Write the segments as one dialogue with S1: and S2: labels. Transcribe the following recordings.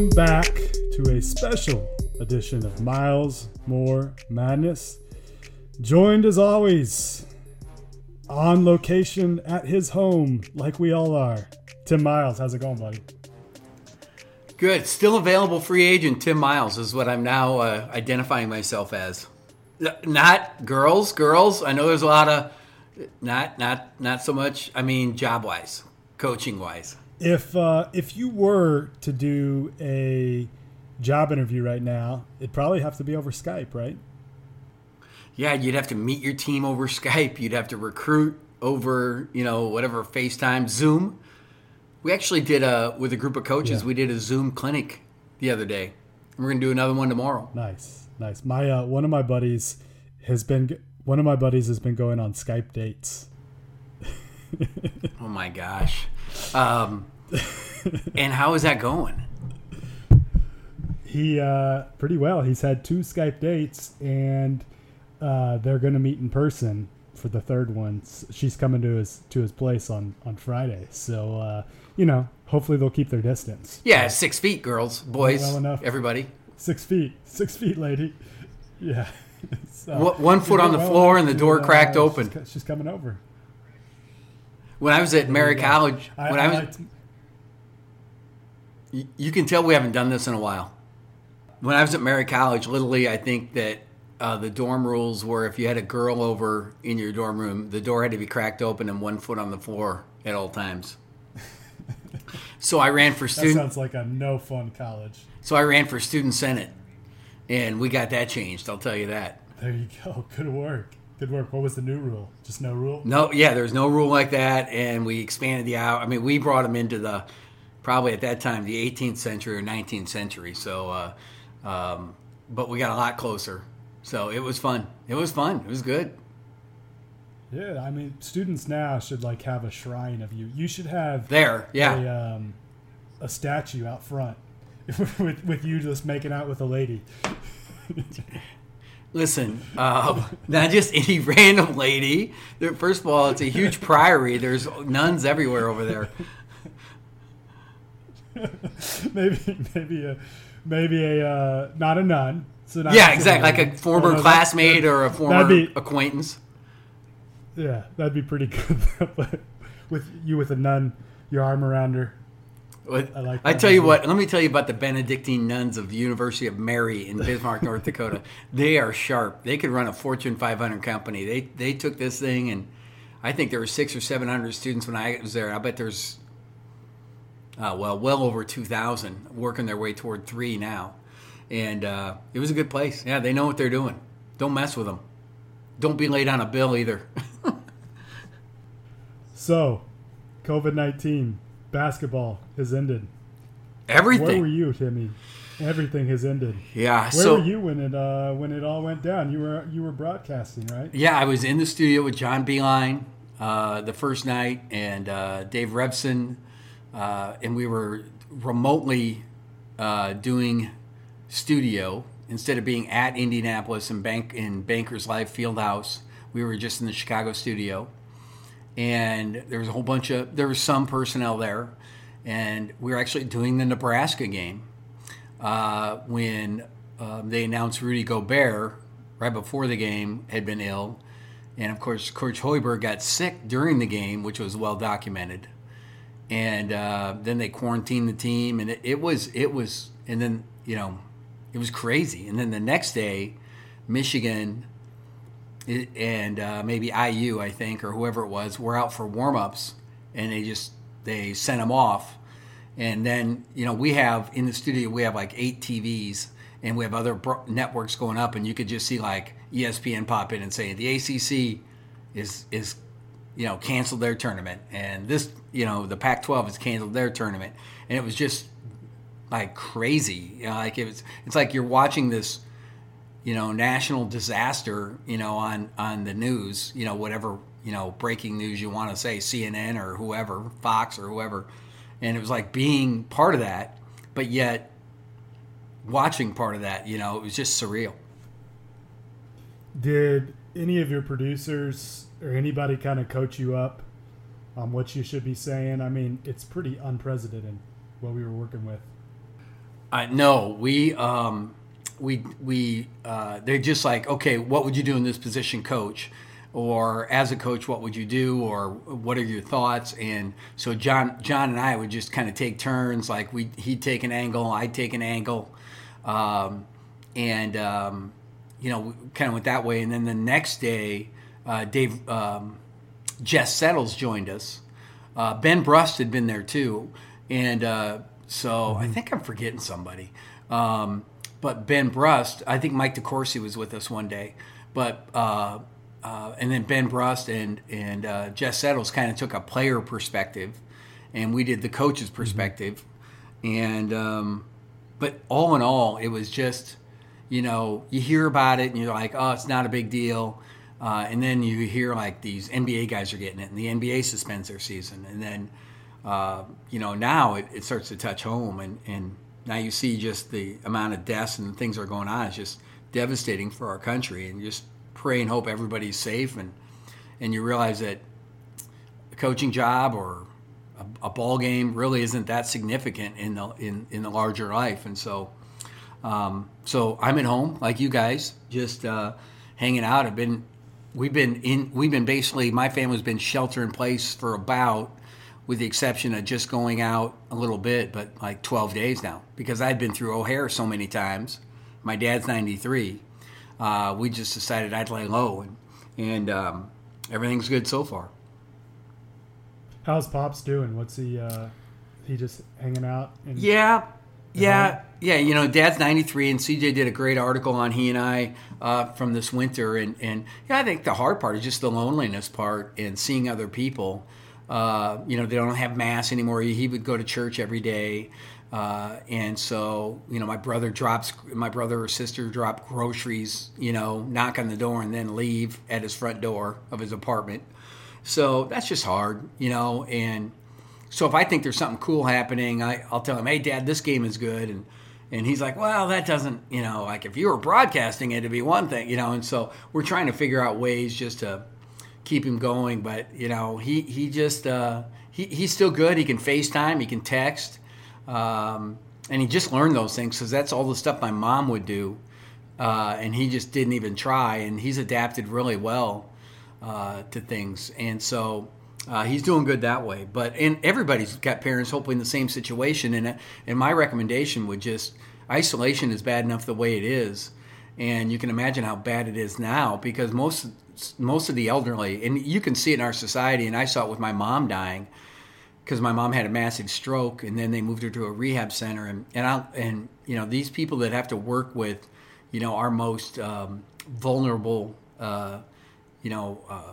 S1: Welcome back to a special edition of Miles More Madness. Joined as always on location at his home, like we all are. Tim Miles, how's it going, buddy?
S2: Good. Still available free agent Tim Miles is what I'm now uh, identifying myself as. Not girls, girls. I know there's a lot of not not not so much. I mean, job wise, coaching wise.
S1: If uh, if you were to do a job interview right now, it'd probably have to be over Skype, right?
S2: Yeah, you'd have to meet your team over Skype. You'd have to recruit over, you know, whatever FaceTime, Zoom. We actually did a with a group of coaches.
S1: Yeah.
S2: We did a Zoom clinic the other day. We're gonna do another one tomorrow.
S1: Nice, nice. My uh, one of my buddies has been one of my buddies has been going on Skype dates.
S2: Oh my gosh. Um, and how is that going?
S1: He uh, pretty well. He's had two Skype dates, and uh, they're going to meet in person for the third one. She's coming to his to his place on on Friday, so uh, you know, hopefully they'll keep their distance.
S2: Yeah, six feet, girls, boys,
S1: Well enough.
S2: everybody.
S1: Six feet, six feet, lady. Yeah. So,
S2: One- foot on the
S1: well
S2: floor and the door cracked
S1: she's
S2: open.
S1: co- She's, coming over.
S2: When I was at Mary
S1: Yeah.
S2: College,
S1: I,
S2: when
S1: I
S2: I was, y- you can tell we haven't done this in a while. When I was at Mary College, literally, I think that uh, the dorm rules were if you had a girl over in your dorm room, the door had to be cracked open and one foot on the floor at all times. so I ran for student.
S1: that sounds like a no fun college.
S2: So I ran for student senate, and we got that changed. I'll tell you that.
S1: There you go. Good work. Good work. What was the new rule? Just no rule.
S2: No, yeah, there was no rule like that, and we expanded the hour. I mean, we brought them into the probably at that time the 18th century or 19th century. So, uh, um, but we got a lot closer. So it was fun. It was fun. It was good.
S1: Yeah, I mean, students now should like have a shrine of you. You should have
S2: There, yeah.
S1: a um, a statue out front with with you just making out with a lady.
S2: Listen, uh, not just any random lady. First of all, it's a huge priory. There's nuns everywhere over there.
S1: maybe maybe a maybe a uh, not a nun. So not
S2: Yeah, exactly. Like a former
S1: that-
S2: classmate or a former
S1: be-
S2: acquaintance.
S1: Yeah, that'd be pretty good. but with you with a nun, your arm around her.
S2: What-
S1: I like
S2: I tell you what. Let me tell you about the Benedictine nuns of the University of Mary in Bismarck, North Dakota. They are sharp. They could run a Fortune 500 company. They they took this thing, and I think there were six or seven hundred students when I was there. I bet there's, uh, well, well over 2,000 working their way toward three now, and uh, it was a good place. Yeah, they know what they're doing. Don't mess with them. Don't be late on a bill either.
S1: So, COVID nineteen basketball has ended.
S2: Everything.
S1: Where were you, Timmy? Everything has ended.
S2: yeah.
S1: Where
S2: so
S1: were you when it uh, when it all went down? You were you were broadcasting, right?
S2: Yeah, I was in the studio with John Beeline uh, the first night and uh, Dave Revsine, uh, and we were remotely uh, doing studio instead of being at Indianapolis and bank in Bankers Life Fieldhouse. We were just in the Chicago studio, and there was a whole bunch of there was some personnel there, and we were actually doing the Nebraska game uh, when um, they announced Rudy Gobert right before the game had been ill, and of course Coach Hoiberg got sick during the game, which was well documented. And uh, then they quarantined the team, and it, it was it was, and then you know, it was crazy. And then the next day, Michigan and uh, maybe IU, I think, or whoever it was, were out for warm-ups, and they just they sent them off. And then you know we have in the studio we have like eight TVs, and we have other bro- networks going up, and you could just see like ESPN pop in and say the ACC is is you know canceled their tournament, and this you know the Pac-12 has canceled their tournament, and it was just like crazy. You know, like it was it's like you're watching this you know national disaster you know on on the news you know whatever you know breaking news you want to say CNN or whoever Fox or whoever and it was like being part of that but yet watching part of that you know it was just surreal
S1: Did any of your producers or anybody kind of coach you up on what you should be saying? I mean, it's pretty unprecedented what we were working with.
S2: Uh, no, we um, we we uh, they're just like, okay, what would you do in this position, coach? Or as a coach, what would you do? Or what are your thoughts? And so John, John and I would just kind of take turns. Like we, he'd take an angle, I'd take an angle, um, and um, you know, kind of went that way. And then the next day, uh, Dave, um, Jess Settles joined us. Uh, ben Brust had been there too, and uh, so mm-hmm. I think I'm forgetting somebody. Um, but Ben Brust, I think Mike DeCourcy was with us one day, but uh, uh, and then Ben Brust and and uh, Jess Settles kind of took a player perspective, and we did the coach's mm-hmm. perspective, mm-hmm. and um, but all in all, it was just you know you hear about it and you're like, oh, it's not a big deal. Uh, and then you hear like these NBA guys are getting it, and the NBA suspends their season, and then uh, you know now it, it, starts to touch home, and, and now you see just the amount of deaths and things that are going on. It's just devastating for our country, and just pray and hope everybody's safe, and and you realize that a coaching job or a, a ball game really isn't that significant in the in, in the larger life, and so um, so I'm at home like you guys, just uh, hanging out. I've been we've been in we've been basically my family's been shelter in place for about with the exception of just going out a little bit but like 12 days now because i'd been through o'hare so many times my dad's 93 uh, we just decided i'd lay low and, and um, everything's good so far
S1: how's pops doing what's he uh, he just hanging out
S2: yeah yeah, yeah. You know, Dad's 93, and CJ did a great article on he and I uh, from this winter. And, and yeah, I think the hard part is just the loneliness part and seeing other people. Uh, you know, they don't have mass anymore. He would go to church every day. Uh, and so, you know, my brother drops, my brother or sister drop groceries, you know, knock on the door and then leave at his front door of his apartment. So that's just hard, you know, and so if I think there's something cool happening, I, I'll tell him, "Hey, Dad, this game is good," and and he's like, "Well, that doesn't, you know, like if you were broadcasting it, it'd be one thing, you know." And so we're trying to figure out ways just to keep him going, but you know, he he just uh, he he's still good. He can FaceTime, he can text, um, and he just learned those things because that's all the stuff my mom would do, uh, and he just didn't even try, and he's adapted really well uh, to things, and so uh, he's doing good that way. But and everybody's got parents hopefully in the same situation. And and my recommendation would just isolation is bad enough the way it is, and you can imagine how bad it is now because most most of the elderly and you can see it in our society. And I saw it with my mom dying because my mom had a massive stroke, and then they moved her to a rehab center. And and I and you know these people that have to work with, you know, our most um, vulnerable, uh, you know. Uh,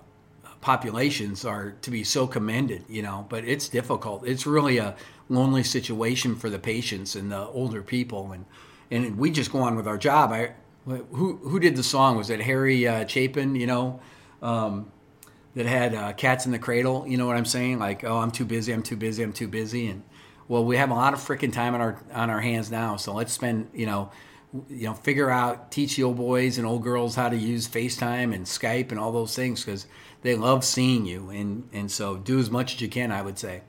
S2: populations are to be so commended, you know, but it's difficult. It's really a lonely situation for the patients and the older people. And, and we just go on with our job. I, who, who did the song? Was it Harry uh, Chapin, you know, um, that had uh, Cats in the Cradle? You know what I'm saying? Like, oh, I'm too busy, I'm too busy, I'm too busy. And well, we have a lot of freaking time on our, on our hands now. So let's spend, you know, you know, figure out, teach the old boys and old girls how to use FaceTime and Skype and all those things because they love seeing you, and and so do as much as you can. I would say.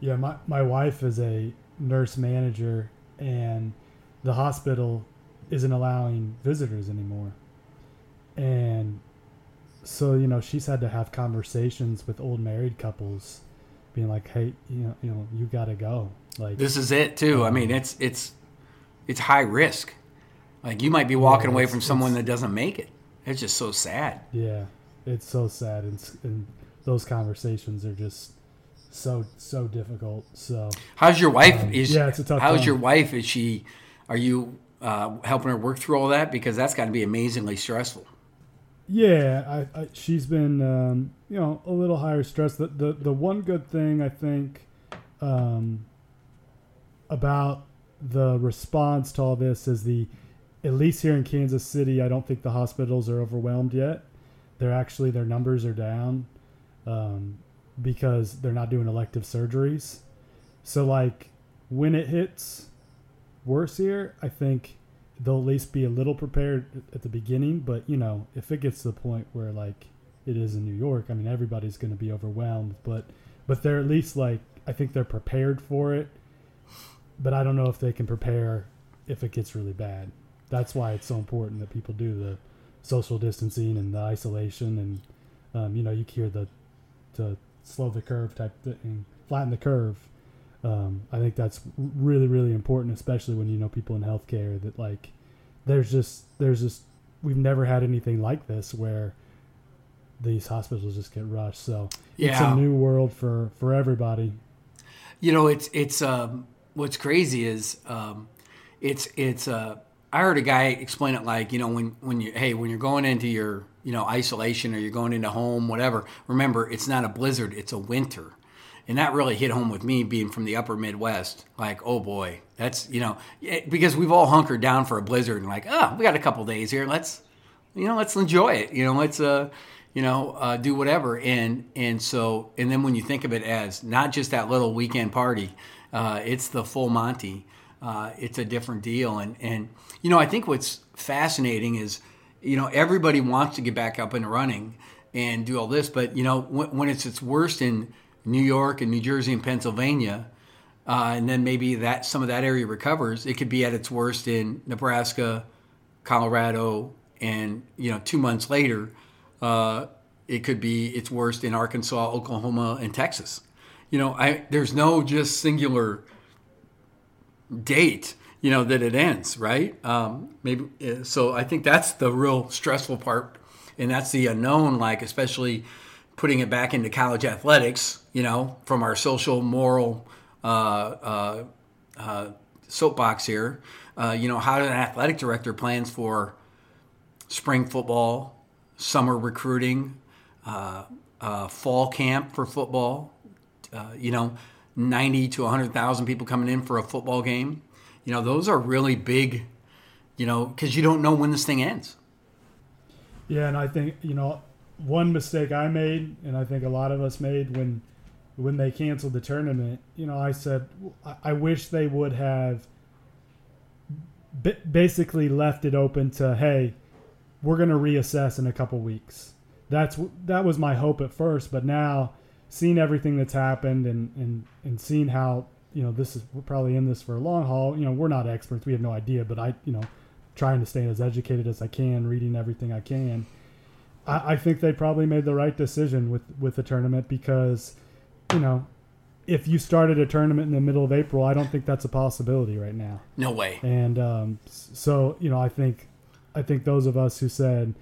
S1: Yeah, my my wife is a nurse manager, and the hospital isn't allowing visitors anymore, and so you know she's had to have conversations with old married couples, being like, hey, you know, you know, you got to go. Like
S2: this is it too. Um, I mean, it's it's it's high risk. Like you might be walking yeah, away from someone that doesn't make it. It's just so sad.
S1: Yeah, it's so sad, and, and those conversations are just so so difficult. So,
S2: how's your wife? Um,
S1: is yeah, it's a tough.
S2: How's time. your wife? Is she? Are you uh, helping her work through all that? Because that's got to be amazingly stressful.
S1: Yeah, I, I, she's been um, you know a little higher stress. The, the the one good thing I think um, about the response to all this is the at least here in Kansas City, I don't think the hospitals are overwhelmed yet. They're actually their numbers are down um, because they're not doing elective surgeries. So like when it hits worse here, I think they'll at least be a little prepared at the beginning. But you know, if it gets to the point where like it is in New York, I mean everybody's going to be overwhelmed. But but they're at least like I think they're prepared for it but I don't know if they can prepare if it gets really bad. That's why it's so important that people do the social distancing and the isolation, and um, you know, you hear the to slow the curve type thing, flatten the curve. Um, I think that's really really important, especially when you know people in healthcare that like there's just there's just we've never had anything like this where these hospitals just get rushed. So yeah. it's a new world for for everybody.
S2: You know, it's it's um, what's crazy is um, it's it's uh, I heard a guy explain it like you know when when you hey when you're going into your you know isolation or you're going into home whatever remember it's not a blizzard it's a winter and that really hit home with me being from the upper midwest. Like oh boy. That's you know because we've all hunkered down for a blizzard and like oh we got a couple days here. Let's you know let's enjoy it. You know let's uh you know uh, do whatever. And and so and then when you think of it as not just that little weekend party uh, it's the full monty uh, it's a different deal. And and you know i think what's fascinating is you know everybody wants to get back up and running and do all this but you know when, when it's its worst in New York and New Jersey and Pennsylvania, uh, and then maybe that some of that area recovers, it could be at its worst in Nebraska, Colorado, and you know two months later, uh, it could be its worst in Arkansas, Oklahoma, and Texas. You know, I there's no just singular date. You know that it ends, right? Um, maybe uh, so. I think that's the real stressful part, and that's the unknown. Like especially putting it back into college athletics, you know, from our social, moral uh, uh, uh, soapbox here. Uh, you know, how an athletic director plans for spring football, summer recruiting, uh, fall camp for football. you know, 90 to 100,000 people coming in for a football game. You know, those are really big, you know, because you don't know when this thing ends.
S1: Yeah, and I think, you know, one mistake I made, and I think a lot of us made when when they canceled the tournament. You know, I said I wish they would have basically left it open to hey, we're going to reassess in a couple weeks. That's that was my hope at first, but now seeing everything that's happened and and and seeing how you know this is we're probably in this for a long haul. You know, we're not experts; we have no idea. But I, you know, trying to stay as educated as I can, reading everything I can I, I think they probably made the right decision with with the tournament because, you know, if you started a tournament in the middle of April, I don't think that's a possibility right now.
S2: No way.
S1: And um, so, you know, I think, I think those of us who said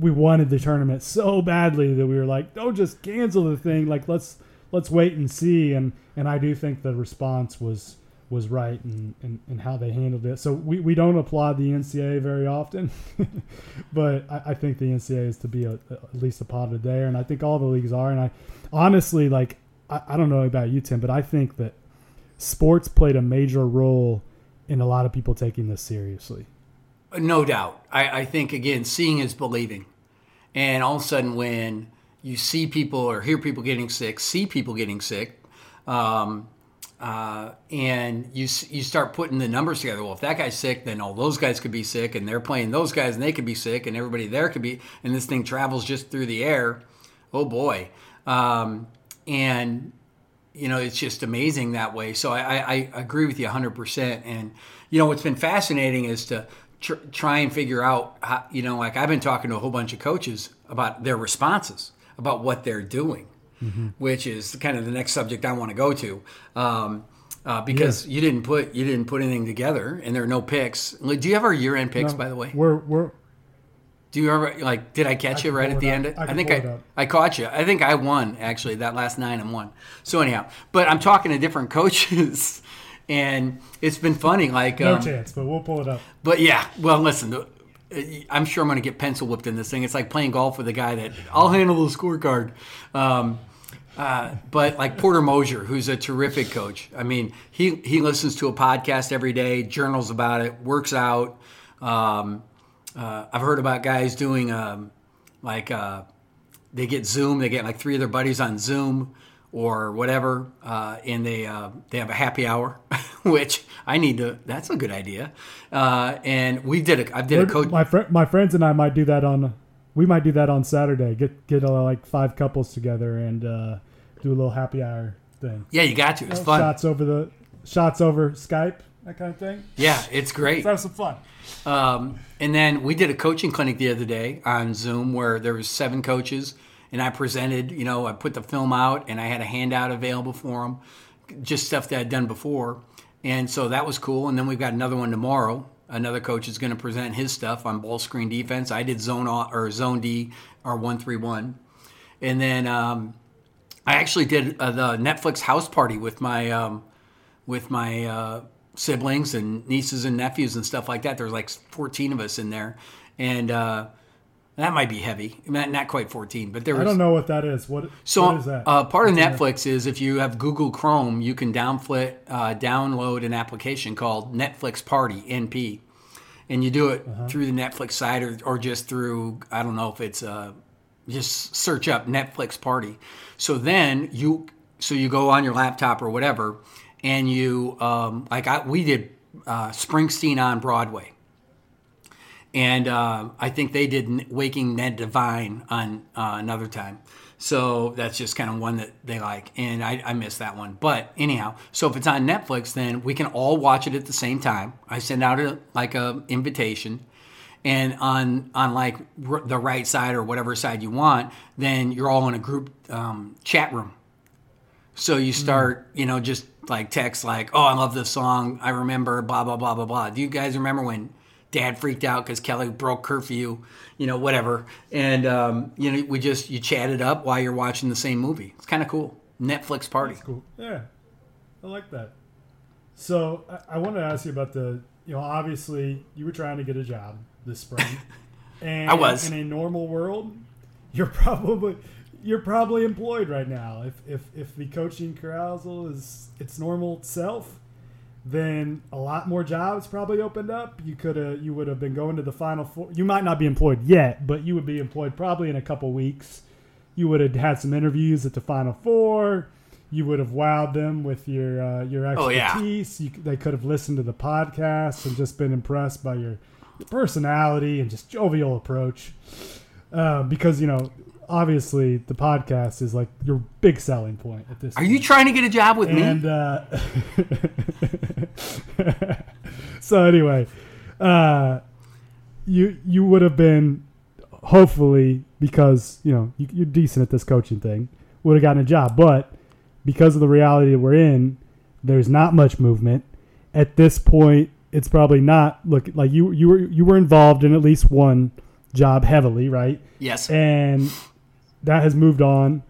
S1: we wanted the tournament so badly that we were like, don't just cancel the thing. Like let's let's wait and see. And and I do think the response was was right and, and, and how they handled it. So we, we don't applaud the NCAA very often, but I, I, think the NCAA is to be at least a, at least applauded there. And I think all the leagues are. And I honestly, like, I, I don't know about you, Tim, but I think that sports played a major role in a lot of people taking this seriously.
S2: No doubt. I, I think, again, seeing is believing. And all of a sudden, when you see people or hear people getting sick, see people getting sick, um, uh, and you you start putting the numbers together. Well, if that guy's sick, then all those guys could be sick, and they're playing those guys, and they could be sick, and everybody there could be, and this thing travels just through the air. Oh boy, um, and you know it's just amazing that way. So I, I, I agree with you 100. percent And you know what's been fascinating is to tr- try and figure out how you know like I've been talking to a whole bunch of coaches about their responses, about what they're doing mm-hmm. which is kind of the next subject I want to go to. Um, uh, because yeah. you didn't put you didn't put anything together, and there are no picks. Do you have our year end picks, no, by the way?
S1: We're we're.
S2: Do you ever like? Did I catch I you right at the up. end? I, I think I I caught you. I think I won actually that last nine and one. So anyhow, but I'm talking to different coaches, and it's been funny. Like
S1: no um, chance, but we'll pull it up.
S2: But yeah, well, listen. I'm sure I'm going to get pencil whipped in this thing. It's like playing golf with a guy that I'll handle the scorecard. Um, uh, but like Porter Moser, who's a terrific coach. I mean, he he listens to a podcast every day, journals about it, works out. Um, uh, I've heard about guys doing um, like uh, they get Zoom, they get like three of their buddies on Zoom or whatever, uh, and they uh, they have a happy hour, which I need to. That's a good idea. Uh, and we did a I did a coach.
S1: My fr- my friends and I might do that on we might do that on Saturday. Get get uh, like five couples together and uh, do a little happy hour thing.
S2: Yeah, you got to. It's fun.
S1: Shots over the shots over Skype, that kind of thing.
S2: Yeah, it's great.
S1: Let's have some fun.
S2: Um, and then we did a coaching clinic the other day on Zoom where there was seven coaches, and I presented. You know, I put the film out, and I had a handout available for them, just stuff that I'd done before, and so that was cool. And then we've got another one tomorrow. Another coach is going to present his stuff on ball screen defense. I did zone or zone D or one three one, and then um, I actually did uh, the Netflix house party with my um, with my uh, siblings and nieces and nephews and stuff like that. There's like 14 of us in there, and uh, that might be heavy. Not, quite 14, but there was.
S1: I don't know what that is. What
S2: So
S1: what is that?
S2: Uh, part of
S1: What's there?
S2: Netflix is if you have Google Chrome, you can downflit, uh, download an application called Netflix Party (NP), and you do it
S1: Uh-huh.
S2: through the Netflix site or, or just through I don't know if it's uh, just search up Netflix Party. So then you so you go on your laptop or whatever, and you um, like I, we did uh, Springsteen on Broadway and uh, I think they did Waking Ned Devine on uh, another time. So that's just kind of one that they like, and I, I missed that one. But anyhow, so if it's on Netflix, then we can all watch it at the same time. I send out a like a invitation, and on on like r- the right side or whatever side you want, then you're all in a group um, chat room. So you start, you know, just like text like, "Oh, I love this song. I remember blah blah blah blah blah." Do you guys remember when Dad freaked out because Kelly broke curfew? You know, whatever. And um, you know, we just you chatted up while you're watching the same movie. It's kind of cool. Netflix party.
S1: Cool. Yeah, I like that. So I, I wanted to ask you about the. You know, obviously you were trying to get a job this spring, and
S2: I was.
S1: in a normal world. You're probably you're probably employed right now. If if if the coaching carousal is its normal self, then a lot more jobs probably opened up. You could have you would have been going to the final four. You might not be employed yet, but you would be employed probably in a couple weeks. You would have had some interviews at the final four. You would have wowed them with your uh, your
S2: Oh, yeah.
S1: expertise. You, they could have listened to the podcast and just been impressed by your, your personality and just jovial approach. Uh, because you know, obviously, the podcast is like your big selling point at this.
S2: Are you trying to get a job with me?
S1: Uh, so anyway, uh, you you would have been hopefully because you know you, you're decent at this coaching thing would have gotten a job, but because of the reality that we're in, there's not much movement at this point. It's probably not look like you you were you were involved in at least one job heavily, right?
S2: yes.
S1: and that has moved on.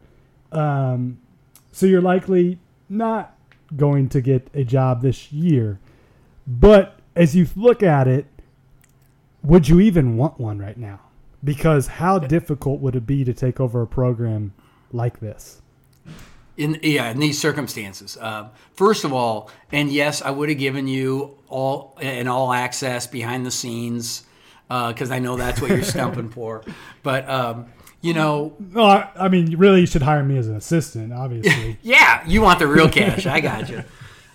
S1: Um, so you're likely not going to get a job this year. But as you look at it, would you even want one right now? Because how difficult would it be to take over a program like this?
S2: in yeah in these circumstances uh, first of all and yes i would have given you all an all access behind the scenes because i know that's what you're stumping for but um, you know
S1: No, I, I mean, really, you should hire me as an assistant, obviously.
S2: yeah you want the real cash i got you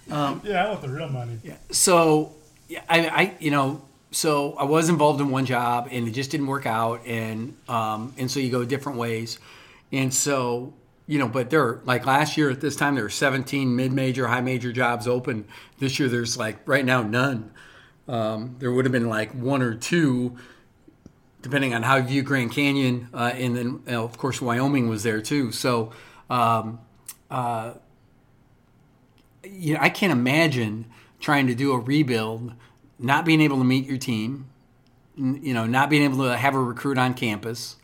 S1: yeah, I want the real money. Yeah.
S2: so yeah, I, I you know so I was involved in one job and it just didn't work out and um, and so you go different ways and so you know but there are, like last year at this time there were 17 mid-major high major jobs open this year there's like right now none um, there would have been like one or two depending on how you view Grand Canyon uh, and then you know, of course Wyoming was there too so um, you know, I can't imagine trying to do a rebuild, not being able to meet your team, you know, not being able to have a recruit on campus.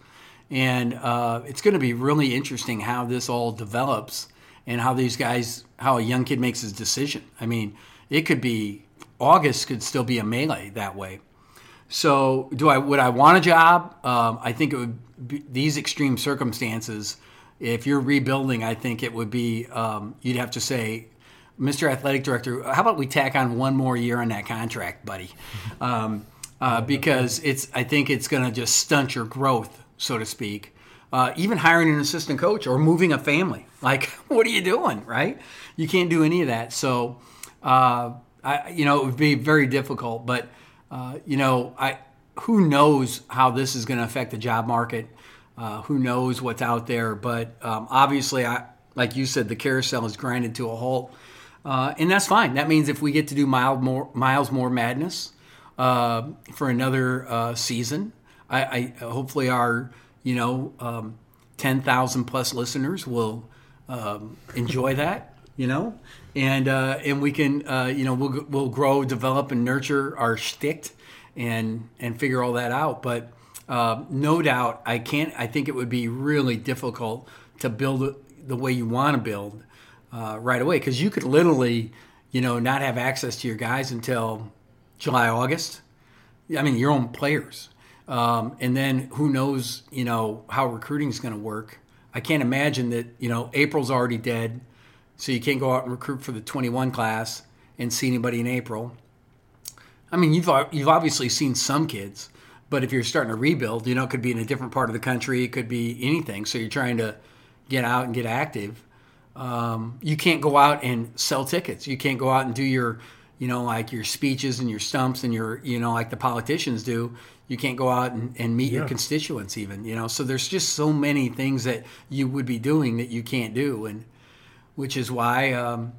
S2: And uh, it's going to be really interesting how this all develops and how these guys, how a young kid makes his decision. I mean, it could be August could still be a melee that way. So, do I would I want a job? Um, I think it would be these extreme circumstances. If you're rebuilding, I think it would be um, you'd have to say, Mr. Athletic Director, how about we tack on one more year on that contract, buddy? Um, uh, because it's I think it's going to just stunt your growth, so to speak. Uh, even hiring an assistant coach or moving a family, like what are you doing, right? You can't do any of that. So, uh, I, you know, it would be very difficult. But uh, you know, I who knows how this is going to affect the job market? Uh, who knows what's out there? But um, obviously, I like you said, the carousel is grinded to a halt. uh, and that's fine. That means if we get to do Miles more Miles more Madness uh, for another uh, season, I, I hopefully our you know um, ten thousand plus listeners will um, enjoy that. You know, and uh, and we can uh, you know we'll we'll grow, develop, and nurture our shtick, and and figure all that out. But uh, no doubt, I can't. I think it would be really difficult to build the way you want to build uh, right away because you could literally, you know, not have access to your guys until July, August. I mean, your own players, um, and then who knows, you know, how recruiting is going to work. I can't imagine that. You know, April's already dead, so you can't go out and recruit for the 21 class and see anybody in April. I mean, you've you've obviously seen some kids, but if you're starting to rebuild, you know, it could be in a different part of the country, it could be anything. So you're trying to get out and get active. Um, you can't go out and sell tickets. You can't go out and do your, you know, like your speeches and your stumps and your, you know, like the politicians do. You can't go out and, and meet
S1: Yeah.
S2: your constituents even, you know. So there's just so many things that you would be doing that you can't do, and which is why, um,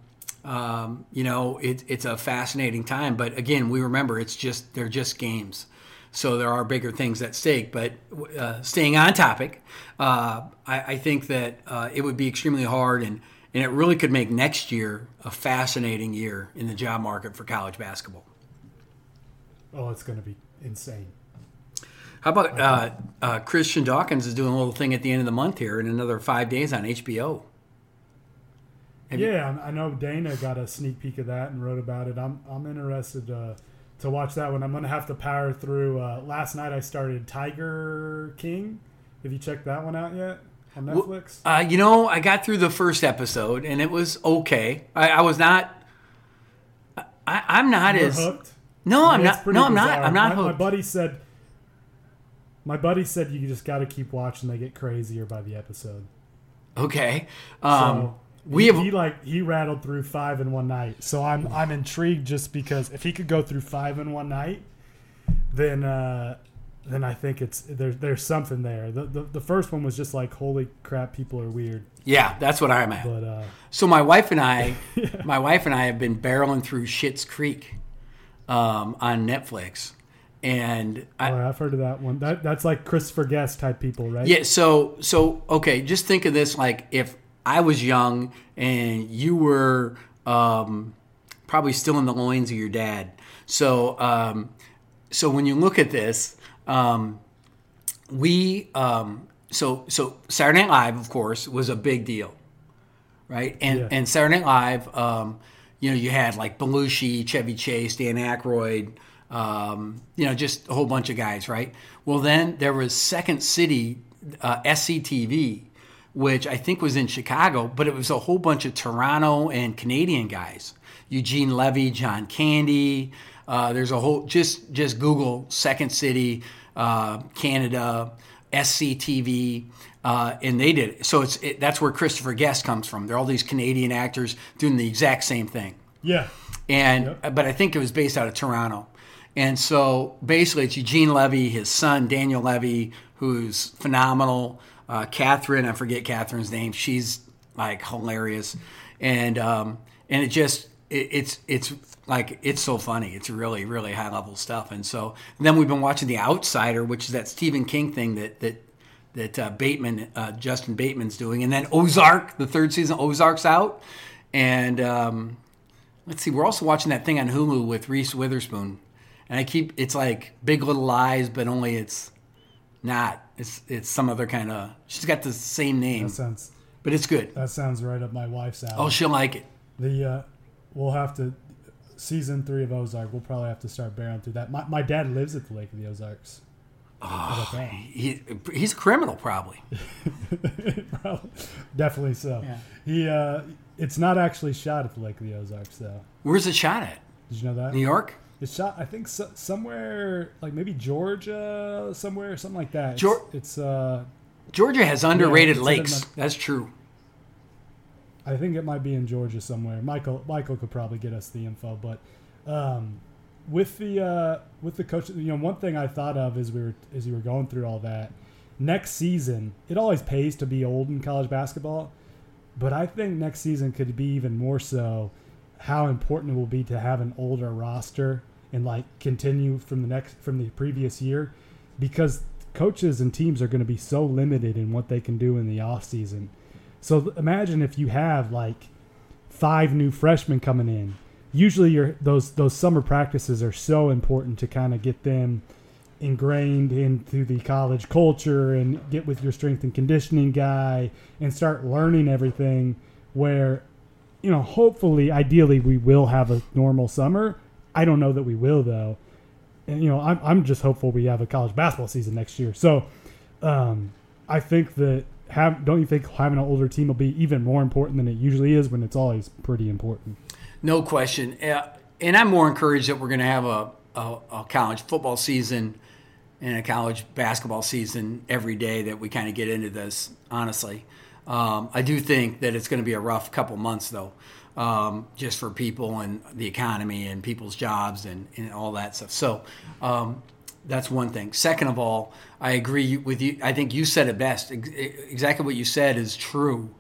S2: um, you know, it, it's a fascinating time. But again, we remember it's just they're just games. So there are bigger things at stake. But uh, staying on topic, uh, I, I think that uh, it would be extremely hard, and and it really could make next year a fascinating year in the job market for college basketball.
S1: Oh, it's going to be insane.
S2: How about uh, uh, Christian Dawkins is doing a little thing at the end of the month here in another five days on HBO. Have
S1: yeah, I I know Dana got a sneak peek of that and wrote about it. I'm I'm interested uh, to watch that one. I'm going to have to power through. Uh, last night I started Tiger King. Have you checked that one out yet on Netflix?
S2: Uh, you know, I got through the first episode and it was okay. I, I was not. I, I'm not
S1: You're
S2: as.
S1: hooked.
S2: No,
S1: I
S2: I'm not. No, I'm not. I'm not
S1: my, my buddy said. My buddy said you just got to keep watching. They get crazier by the episode.
S2: Okay. Um,
S1: so
S2: we
S1: he,
S2: have.
S1: he like he rattled through five in one night. So I'm I'm intrigued just because if he could go through five in one night, then uh, then I think it's there's there's something there. The, the the first one was just like holy crap, people are weird.
S2: yeah, that's what I'm at.
S1: But uh,
S2: So my wife and I, my wife and I have been barreling through Schitt's Creek um, on Netflix, and I,
S1: oh, I've heard of that one. That that's like Christopher Guest type people, right?
S2: Yeah, so so okay, just think of this like if I was young and you were um, probably still in the loins of your dad. So um, so when you look at this, um, we um, so so Saturday Night Live, of course, was a big deal, right? And
S1: Yeah.
S2: and Saturday Night Live, um, you know, you had like Belushi, Chevy Chase, Dan Aykroyd, um, you know, just a whole bunch of guys, right? Well, then there was Second City, uh, SCTV, which I think was in Chicago, but it was a whole bunch of Toronto and Canadian guys. Eugene Levy, John Candy. Uh, there's a whole just just Google Second City, uh, Canada, SCTV, uh, and they did it. So it's it, that's where Christopher Guest comes from. They're all these Canadian actors doing the exact same thing
S1: Yeah.
S2: and but I think it was based out of Toronto. And so basically, it's Eugene Levy, his son Daniel Levy, who's phenomenal. Uh, Catherine, I forget Catherine's name. She's like hilarious, and um, and it just it, it's it's like it's so funny. It's really really high level stuff. And so and then we've been watching The Outsider, which is that Stephen King thing that that that uh, Bateman, uh, Justin Bateman's doing, and then Ozark, the third season, Ozark's out, and um, let's see, we're also watching that thing on Hulu with Reese Witherspoon, and I keep it's like Big Little Lies, but only it's not. It's it's some other kind of. She's got the same name,
S1: That sounds
S2: but it's good.
S1: that sounds right up my wife's alley.
S2: Oh, she'll like it.
S1: The uh, we'll have to season three of Ozark. We'll probably have to start barreling through that. My, my dad lives at the Lake of the Ozarks. How about?
S2: He he's a criminal probably.
S1: Probably- Definitely so.
S2: Yeah.
S1: He uh, it's not actually shot at the Lake of the Ozarks though.
S2: Where's it shot at?
S1: Did you know that?
S2: New York.
S1: It's shot, I think, so, somewhere like maybe Georgia, somewhere, something like that. It's,
S2: Geor-
S1: it's uh,
S2: Georgia has underrated
S1: in
S2: lakes. That's true.
S1: I think it might be in Georgia somewhere. Michael Michael could probably get us the info, but um, with the uh, with the coach, you know, one thing I thought of as we were as you were going through all that. Next season, it always pays to be old in college basketball, but I think next season could be even more so how important it will be to have an older roster and like continue from the next from the previous year because coaches and teams are going to be so limited in what they can do in the off season. So imagine if you have like five new freshmen coming in. Usually your those those summer practices are so important to kind of get them ingrained into the college culture and get with your strength and conditioning guy and start learning everything where you know hopefully ideally we will have a normal summer. I don't know that we will though. And you know i'm, I'm just hopeful we have a college basketball season next year. So um, i think that have don't you think having an older team will be even more important than it usually is when it's always pretty important?
S2: No question. Uh, and i'm more encouraged that we're going to have a, a, a college football season and a college basketball season every day that we kind of get into this, honestly. Um, I do think that it's going to be a rough couple months, though, um, just for people and the economy and people's jobs and, and all that stuff. So um, that's one thing. Second of all, I agree with you. I think you said it best. Exactly what you said is true.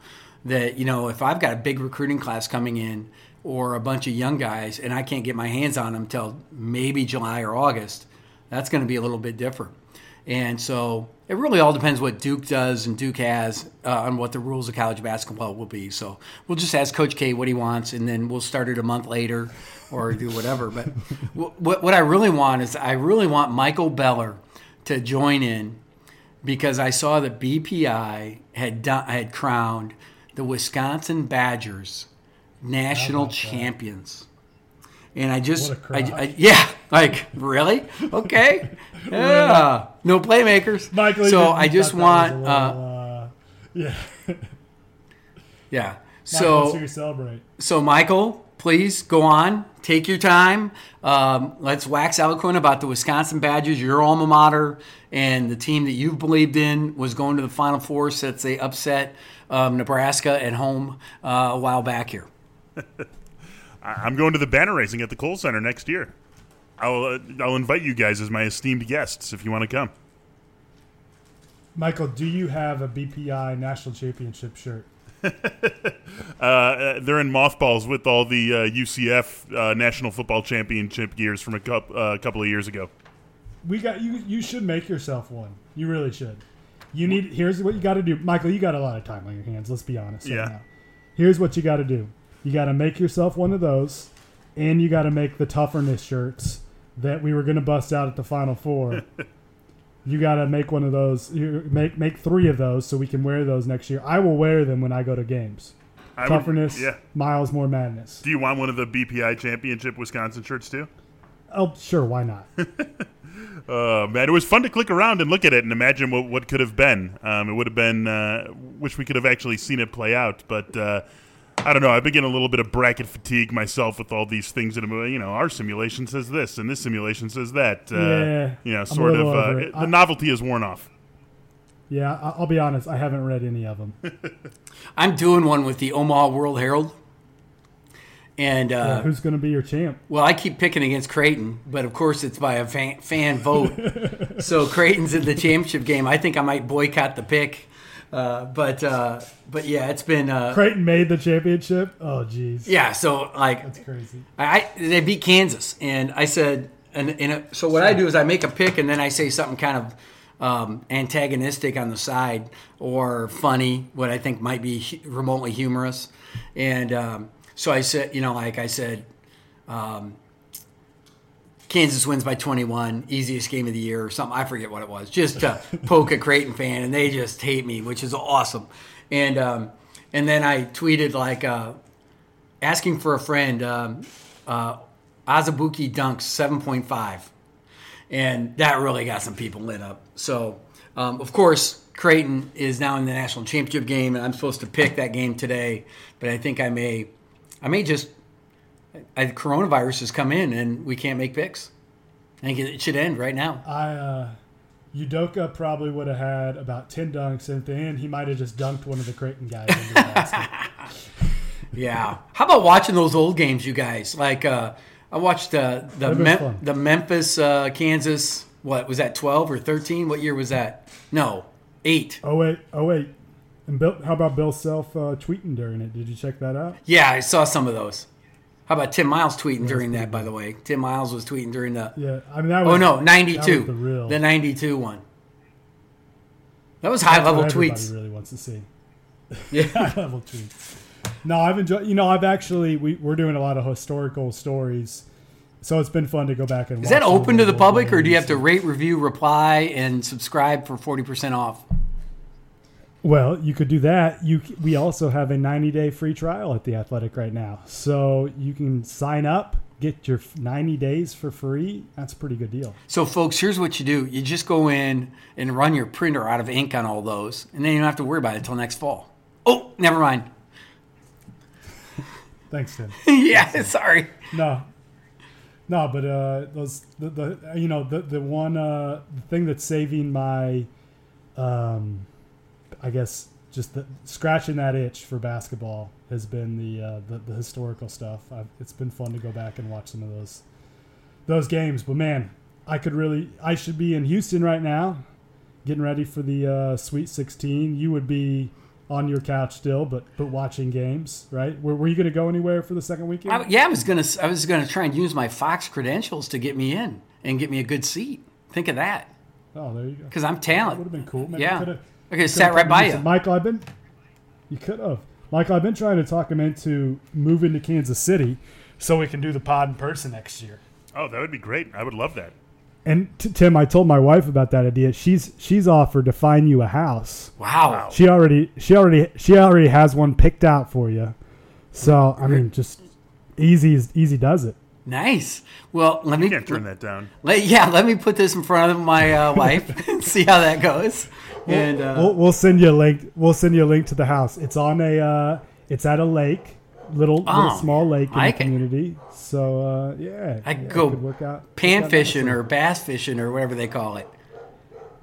S2: That, you know, if I've got a big recruiting class coming in or a bunch of young guys and I can't get my hands on them until maybe July or August – that's going to be a little bit different. And so it really all depends what Duke does and Duke has uh, on what the rules of college basketball will be. So we'll just ask Coach K what he wants, and then we'll start it a month later or do whatever. But what, what I really want is I really want Michael Beller to join in because I saw that BPI had done, had crowned the Wisconsin Badgers national champions. And I just, I, I, yeah, like really, okay, yeah, no playmakers. Michael, so I just want, little, uh, uh,
S1: yeah,
S2: yeah. So
S1: celebrate.
S2: So Michael, please go on, take your time. Um, let's wax eloquent about the Wisconsin Badgers, your alma mater, and the team that you've believed in was going to the Final Four since they upset um, Nebraska at home uh, a while back here.
S3: I'm going to the banner racing at the Kohl Center next year. I'll uh, I'll invite you guys as my esteemed guests if you want to come.
S1: Michael, do you have a BPI national championship shirt?
S3: uh, they're in mothballs with all the uh, UCF uh, national football championship gears from a couple, uh, couple of years ago.
S1: We got you. You should make yourself one. You really should. You need. Here's what you got to do, Michael. You got a lot of time on your hands. Let's be honest.
S3: Yeah. Right
S1: Here's what you got to do. You got to make yourself one of those, and you got to make the toughness shirts that we were going to bust out at the Final Four. you got to make one of those. You make make three of those so we can wear those next year. I will wear them when I go to games. I Toughness, would, yeah. Miles more madness.
S3: Do you want one of the BPI Championship Wisconsin shirts too?
S1: Oh, sure. Why not?
S3: uh, man, it was fun to click around and look at it and imagine what, what could have been. Um, it would have been. Uh, wish we could have actually seen it play out, but. Uh, I don't know. I've been getting a little bit of bracket fatigue myself with all these things that you know. Our simulation says this, and this simulation says that. Uh,
S1: yeah,
S3: you know, sort of. Uh, the I, novelty is worn off.
S1: Yeah, I'll be honest. I haven't read any of them.
S2: I'm doing one with the Omaha World Herald. And uh,
S1: yeah, who's going to be your champ?
S2: Well, I keep picking against Creighton, but of course it's by a fan, fan vote. so Creighton's in the championship game. I think I might boycott the pick uh, but uh, but yeah, it's been uh,
S1: Creighton made the championship. Oh jeez.
S2: Yeah, so like
S1: that's crazy.
S2: I, they beat Kansas, and I said, and, and so what I do is I make a pick, and then I say something kind of um, antagonistic on the side or funny, what I think might be remotely humorous, and um, so I said, you know, like I said. Um, Kansas wins by 21, easiest game of the year or something. I forget what it was. Just to poke a Creighton fan, and they just hate me, which is awesome. And um, and then I tweeted like uh, asking for a friend. Um, uh, Azubuike dunks 7.5, and that really got some people lit up. So um, of course Creighton is now in the national championship game, and I'm supposed to pick that game today. But I think I may, I may just I, coronavirus has come in and we can't make picks. I think it should end right now.
S1: I uh, Udoka probably would have had about ten dunks, and at the end he might have just dunked one of the Creighton guys into the basket.
S2: yeah. How about watching those old games, you guys? Like uh, I watched uh, the Mem- the Memphis uh, Kansas. What was that? Twelve or thirteen? What year was that? No, eight.
S1: Oh wait, oh wait. And Bill, how about Bill Self uh, tweeting during it? Did you check that out?
S2: Yeah, I saw some of those. How about Tim Miles tweeting during that? By the way, Tim Miles was tweeting during the.
S1: Yeah, I mean that oh, was.
S2: Oh no, ninety two.
S1: the real.
S2: The ninety two one. That was high
S1: That's
S2: level
S1: what everybody
S2: tweets.
S1: really wants to see.
S2: Yeah.
S1: High level tweets. No, I've enjoyed. You know, I've actually we we're doing a lot of historical stories, so it's been fun to go back and. Watch. Is that
S2: open to the public, or do you have to rate, review, reply, and subscribe for forty percent off?
S1: Well, you could do that. You we also have a 90 day free trial at the Athletic right now, so you can sign up, get your 90 days for free. That's a pretty good deal.
S2: So, folks, here's what you do: you just go in and run your printer out of ink on all those, and then you don't have to worry about it until next fall. Oh, never mind.
S1: Thanks, Tim.
S2: yeah, sorry.
S1: No, no, but uh, those the, the you know the the one uh, the thing that's saving my, um, I guess just the, scratching that itch for basketball has been the uh, the, the historical stuff. I've, it's been fun to go back and watch some of those those games. But man, I could really I should be in Houston right now, getting ready for the uh, Sweet 16. You would be on your couch still, but but watching games, right? Were, were you going to go anywhere for the second weekend?
S2: I, yeah, I was gonna I was gonna try and use my Fox credentials to get me in and get me a good seat. Think of that,
S1: oh, there you go.
S2: because I'm
S1: That would
S2: talented.
S1: have been cool. Man,
S2: Yeah.
S1: You coulda-
S2: I could have sat right by you.
S1: Michael, I've been. You could have. Michael, I've been trying to talk him into moving to Kansas City so we can do the pod in person next year.
S3: Oh, that would be great. I would love that.
S1: And t- Tim, I told my wife about that idea. She's she's offered to find you a house.
S2: Wow.
S1: She already she already she already has one picked out for you. So I mean, just easy as easy does it.
S2: Nice. Well, let me
S3: can't turn that down.
S2: Let, yeah, let me put this in front of my uh, wife and see how that goes. And uh,
S1: We'll, we'll send you a link. We'll send you a link to the house. It's on a. Uh, it's at a lake, little little
S2: Oh,
S1: small lake in
S2: like
S1: the
S2: it.
S1: community. So uh, yeah,
S2: I
S1: yeah,
S2: go
S1: could work out.
S2: pan
S1: work
S2: fishing or bass fishing or whatever they call it.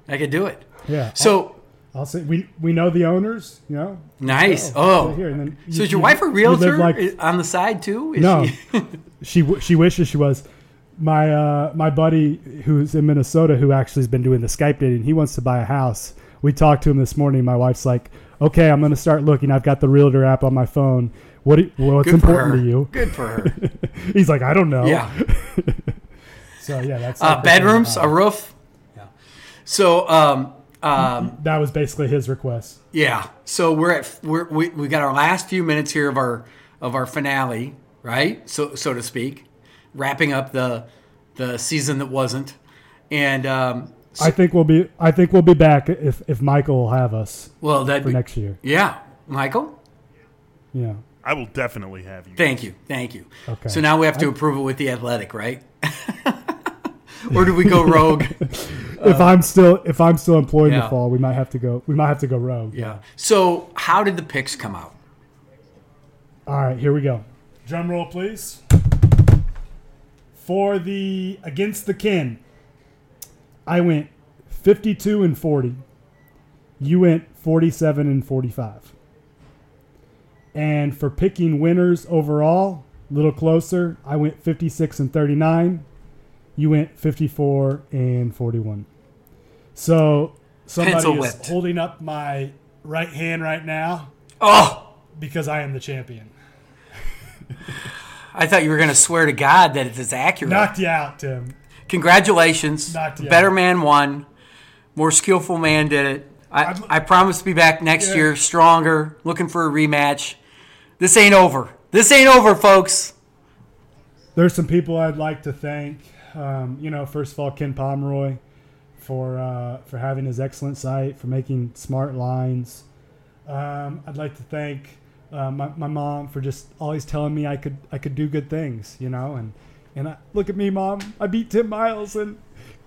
S2: I could do it.
S1: yeah.
S2: So
S1: I'll, I'll say we we know the owners. You know.
S2: nice.
S1: So,
S2: Oh,
S1: right here, and then
S2: so is your
S1: you-
S2: wife a realtor
S1: like-
S2: on the side too? Is
S1: No,
S2: she-
S1: she she wishes she was. My uh, my buddy who's in Minnesota who actually has been doing the Skype dating. He wants to buy a house. We talked to him this morning. My wife's like, "Okay, I'm going to start looking. I've got the Realtor app on my phone. What what's
S2: Good
S1: important
S2: her.
S1: to you?"
S2: Good for her.
S1: He's like, "I don't know."
S2: Yeah.
S1: So yeah, that's
S2: Uh, bedrooms, a roof. Yeah. So um, um,
S1: that was basically his request.
S2: Yeah. So we're at we're, we we got our last few minutes here of our of our finale, right? So so to speak, wrapping up the the season that wasn't, and um,
S1: I think we'll be. I think we'll be back if if Michael will have us
S2: well that
S1: for next year.
S2: yeah, Michael.
S1: Yeah.
S3: I will definitely have you.
S2: Thank you, thank you.
S1: Okay.
S2: So now we have to approve it with the athletic, right? or do we go rogue?
S1: if uh, I'm still if I'm still employed in the fall, we might have to go. We might have to go rogue.
S2: yeah. So how did the picks come out?
S1: All right, here we go. Drum roll, please. For the against the kin, I went 52 and 40. You went 47 and 45. And for picking winners overall, a little closer, I went 56 and 39. You went 54 and 41. So somebody is holding up my right hand right now
S2: Oh,
S1: because I am the champion.
S2: I thought you were going to swear to God that it is accurate.
S1: Knocked you out, Tim.
S2: Congratulations.
S1: Knocked you
S2: Better
S1: out.
S2: man won. More skillful man did it. I,
S1: I'm-
S2: I promise to be back next
S1: Yeah.
S2: year, stronger, looking for a rematch. This ain't over. This ain't over, folks.
S1: There's some people I'd like to thank. Um, you know, first of all, Ken Pomeroy for uh, for having his excellent site, for making smart lines. Um, I'd like to thank uh, my, my mom for just always telling me I could I could do good things. You know, and and I, look at me, mom. I beat Tim Miles and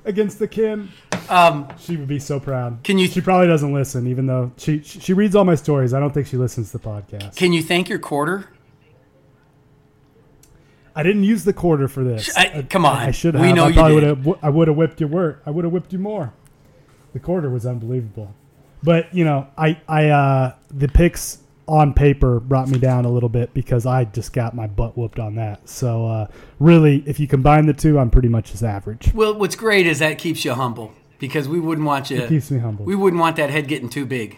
S1: against the Ken.
S2: Um,
S1: She would be so proud.
S2: Can you-
S1: She probably doesn't listen, even though she she reads all my stories. I don't think she listens to the podcast.
S2: can you thank your quarter?
S1: I didn't use the quarter for this.
S2: I- come on.
S1: I should have.
S2: We know
S1: I
S2: you
S1: probably would have. I would have whipped your work. I would have whipped you more. The quarter was unbelievable, but you know, I, I, uh, the picks on paper brought me down a little bit because I just got my butt whooped on that. So, uh, really, if you combine the two, I'm pretty much just average.
S2: Well, what's great is that keeps you humble because we wouldn't want you.
S1: It keeps me humble.
S2: We wouldn't want that head getting too big.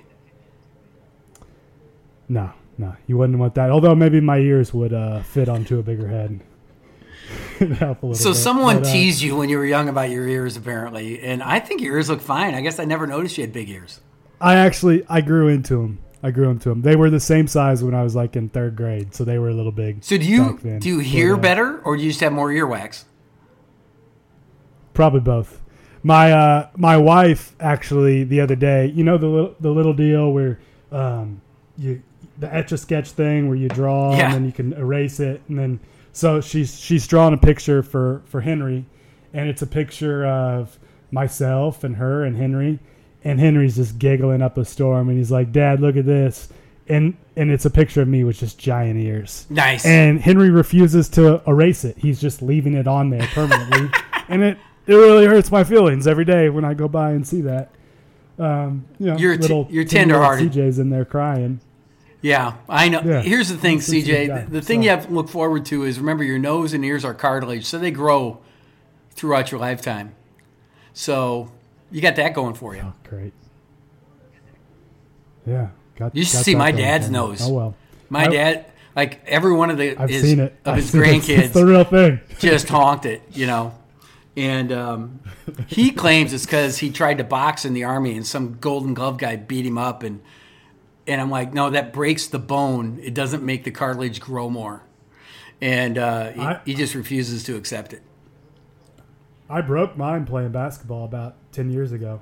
S1: no, no, you wouldn't want that. Although maybe my ears would uh, fit onto a bigger head. Help a little
S2: So
S1: bit.
S2: someone
S1: But, uh,
S2: teased you when you were young about your ears, apparently, and I think your ears look fine. I guess I never noticed you had big ears.
S1: I actually I grew into them. I grew into them. They were the same size when I was like in third grade, so they were a little big.
S2: So do you
S1: then.
S2: do you hear better, or do you just have more earwax?
S1: Probably both. My uh, my wife actually the other day, you know the little the little deal where um, you the etch a sketch thing where you draw
S2: Yeah.
S1: and then you can erase it and then so she's she's drawing a picture for for Henry, and it's a picture of myself and her and Henry, and Henry's just giggling up a storm and he's like, "Dad, look at this." And, and it's a picture of me with just giant ears.
S2: Nice.
S1: And Henry refuses to erase it. He's just leaving it on there permanently. and it, it really hurts my feelings every day when I go by and see that. Um, you know,
S2: You're t-
S1: little
S2: you're
S1: 10-year-old
S2: tenderhearted.
S1: CJ's in there crying.
S2: Yeah, I know.
S1: Yeah.
S2: Here's the thing, CJ. the the thing
S1: so.
S2: you have to look forward to is remember your nose and ears are cartilage, so they grow throughout your lifetime. So you got that going for you.
S1: Oh, great. Yeah. Got,
S2: You should
S1: got
S2: see my dad's nose.
S1: Oh, well.
S2: My
S1: I-
S2: dad, like every one of the
S1: I've
S2: his,
S1: seen it.
S2: of
S1: I've
S2: his
S1: seen it. It's
S2: grandkids,
S1: the real thing.
S2: just honked it, you know. And um, he claims it's because he tried to box in the army, and some Golden Glove guy beat him up, and and I'm like, no, that breaks the bone. It doesn't make the cartilage grow more, and uh, he,
S1: I-
S2: he just refuses to accept it.
S1: I broke mine playing basketball about 10 years ago.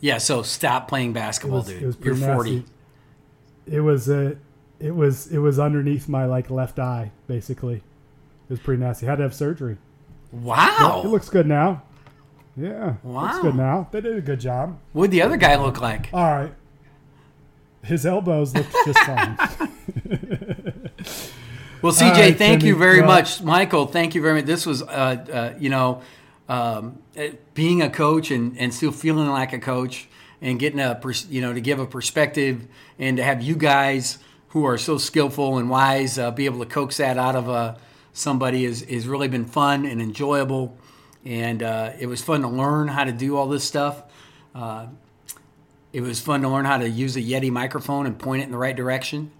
S2: Yeah, so stop playing basketball,
S1: was,
S2: dude.
S1: it was
S2: You're
S1: pretty
S2: 40.
S1: nasty. It was uh, it was it was underneath my like left eye basically. It was pretty nasty. Had to have surgery.
S2: Wow.
S1: It looks good now. Yeah, looks
S2: Wow.
S1: good now. They did a good job.
S2: What'd the other guy look like?
S1: All right. His elbows looked just fine.
S2: Well, CJ,
S1: right,
S2: thank you very
S1: Well-
S2: much. Michael, thank you very much. This was, uh, uh, you know, um, uh, being a coach and, and still feeling like a coach and getting a, you know, to give a perspective and to have you guys who are so skillful and wise uh, be able to coax that out of uh, somebody is, is really been fun and enjoyable. And uh, it was fun to learn how to do all this stuff. Uh, it was fun to learn how to use a Yeti microphone and point it in the right direction.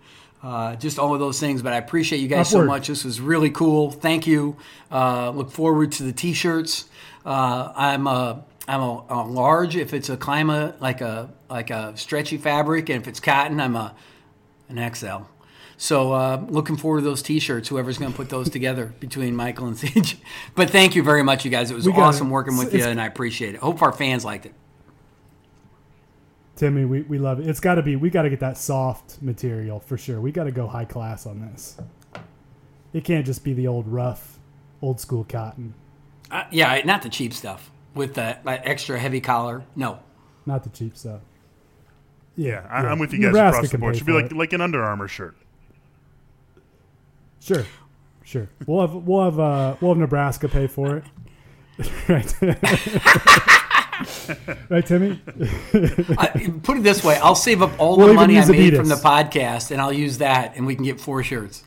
S2: Uh, just all of those things. But I appreciate you guys so much. This was really cool. Thank you. Uh, look forward to the t-shirts. Uh, I'm a I'm a, a large if it's a climate like a like a stretchy fabric, and if it's cotton, I'm a an XL. So uh, looking forward to those T-shirts. Whoever's going to put those together between Michael and CJ. But thank you very much, you guys. It was awesome
S1: it.
S2: working with
S1: It's-
S2: you, and I appreciate it. Hope our fans liked it.
S1: Timmy, we, we love it. It's got to be. We got to get that soft material for sure. We got to go high class on this. It can't just be the old rough, old school cotton.
S2: Uh, yeah, not the cheap stuff with the like, extra heavy collar. No.
S1: Not the cheap stuff.
S3: Yeah, I,
S1: Yeah.
S3: I'm with you guys
S1: Nebraska
S3: across the board.
S1: pay
S3: Should be like
S1: it.
S3: like an Under Armour shirt.
S1: Sure, sure. We'll have we'll have uh, we'll have Nebraska pay for it. right, right, Timmy.
S2: I, put it this way: I'll save up all
S1: We'll
S2: the money I made
S1: Adidas.
S2: from the podcast, and I'll use that, and we can get four shirts.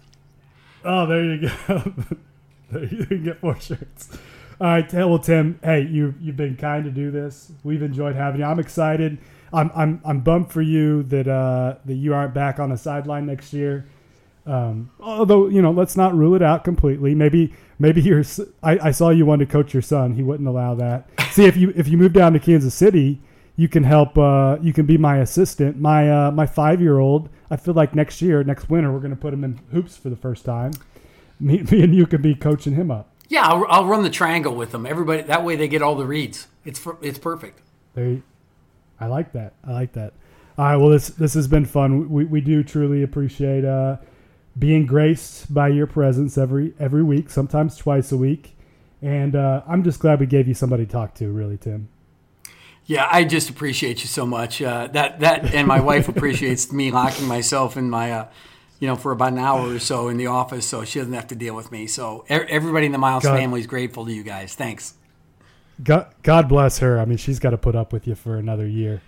S1: Oh, there you go. there you can get four shirts. All right, well, Tim. Hey, you you've been kind to do this. We've enjoyed having you. I'm excited. I'm I'm I'm bummed for you that uh, that you aren't back on the sideline next year. Um, although you know, let's not rule it out completely. Maybe maybe your I saw you wanted to coach your son. He wouldn't allow that. See if you if you move down to Kansas City, you can help. Uh, you can be my assistant. My uh, my five year old. I feel like next year, next winter, we're going to put him in hoops for the first time. Me, me and you can be coaching him up.
S2: Yeah, I'll, I'll run the triangle with them. Everybody that way they get all the reads. It's for, it's perfect.
S1: There, I like that. I like that. All right. Well, this this has been fun. We, we do truly appreciate uh, being graced by your presence every every week, sometimes twice a week. And uh, I'm just glad we gave you somebody to talk to. Really, Tim.
S2: Yeah, I just appreciate you so much. Uh, that that and my wife appreciates me locking myself in my, uh, you know, for about an hour or so in the office, so she doesn't have to deal with me. So e- everybody in the Miles
S1: God.
S2: family is grateful to you guys. Thanks.
S1: God, God bless her. I mean, she's got to put up with you for another year.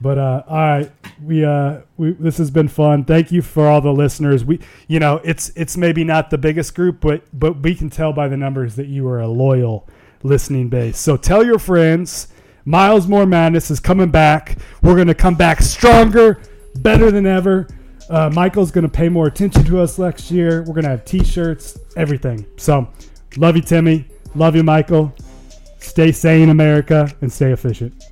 S1: But uh, all right, we uh, we this has been fun. Thank you for all the listeners. We, you know, it's it's maybe not the biggest group, but but we can tell by the numbers that you are a loyal listening base. So tell your friends. Miles More Madness is coming back. We're to come back stronger, better than ever. Uh, Michael's to pay more attention to us next year. We're to have T-shirts, everything. So, love you, Timmy. Love you, Michael. Stay sane, America, and stay efficient.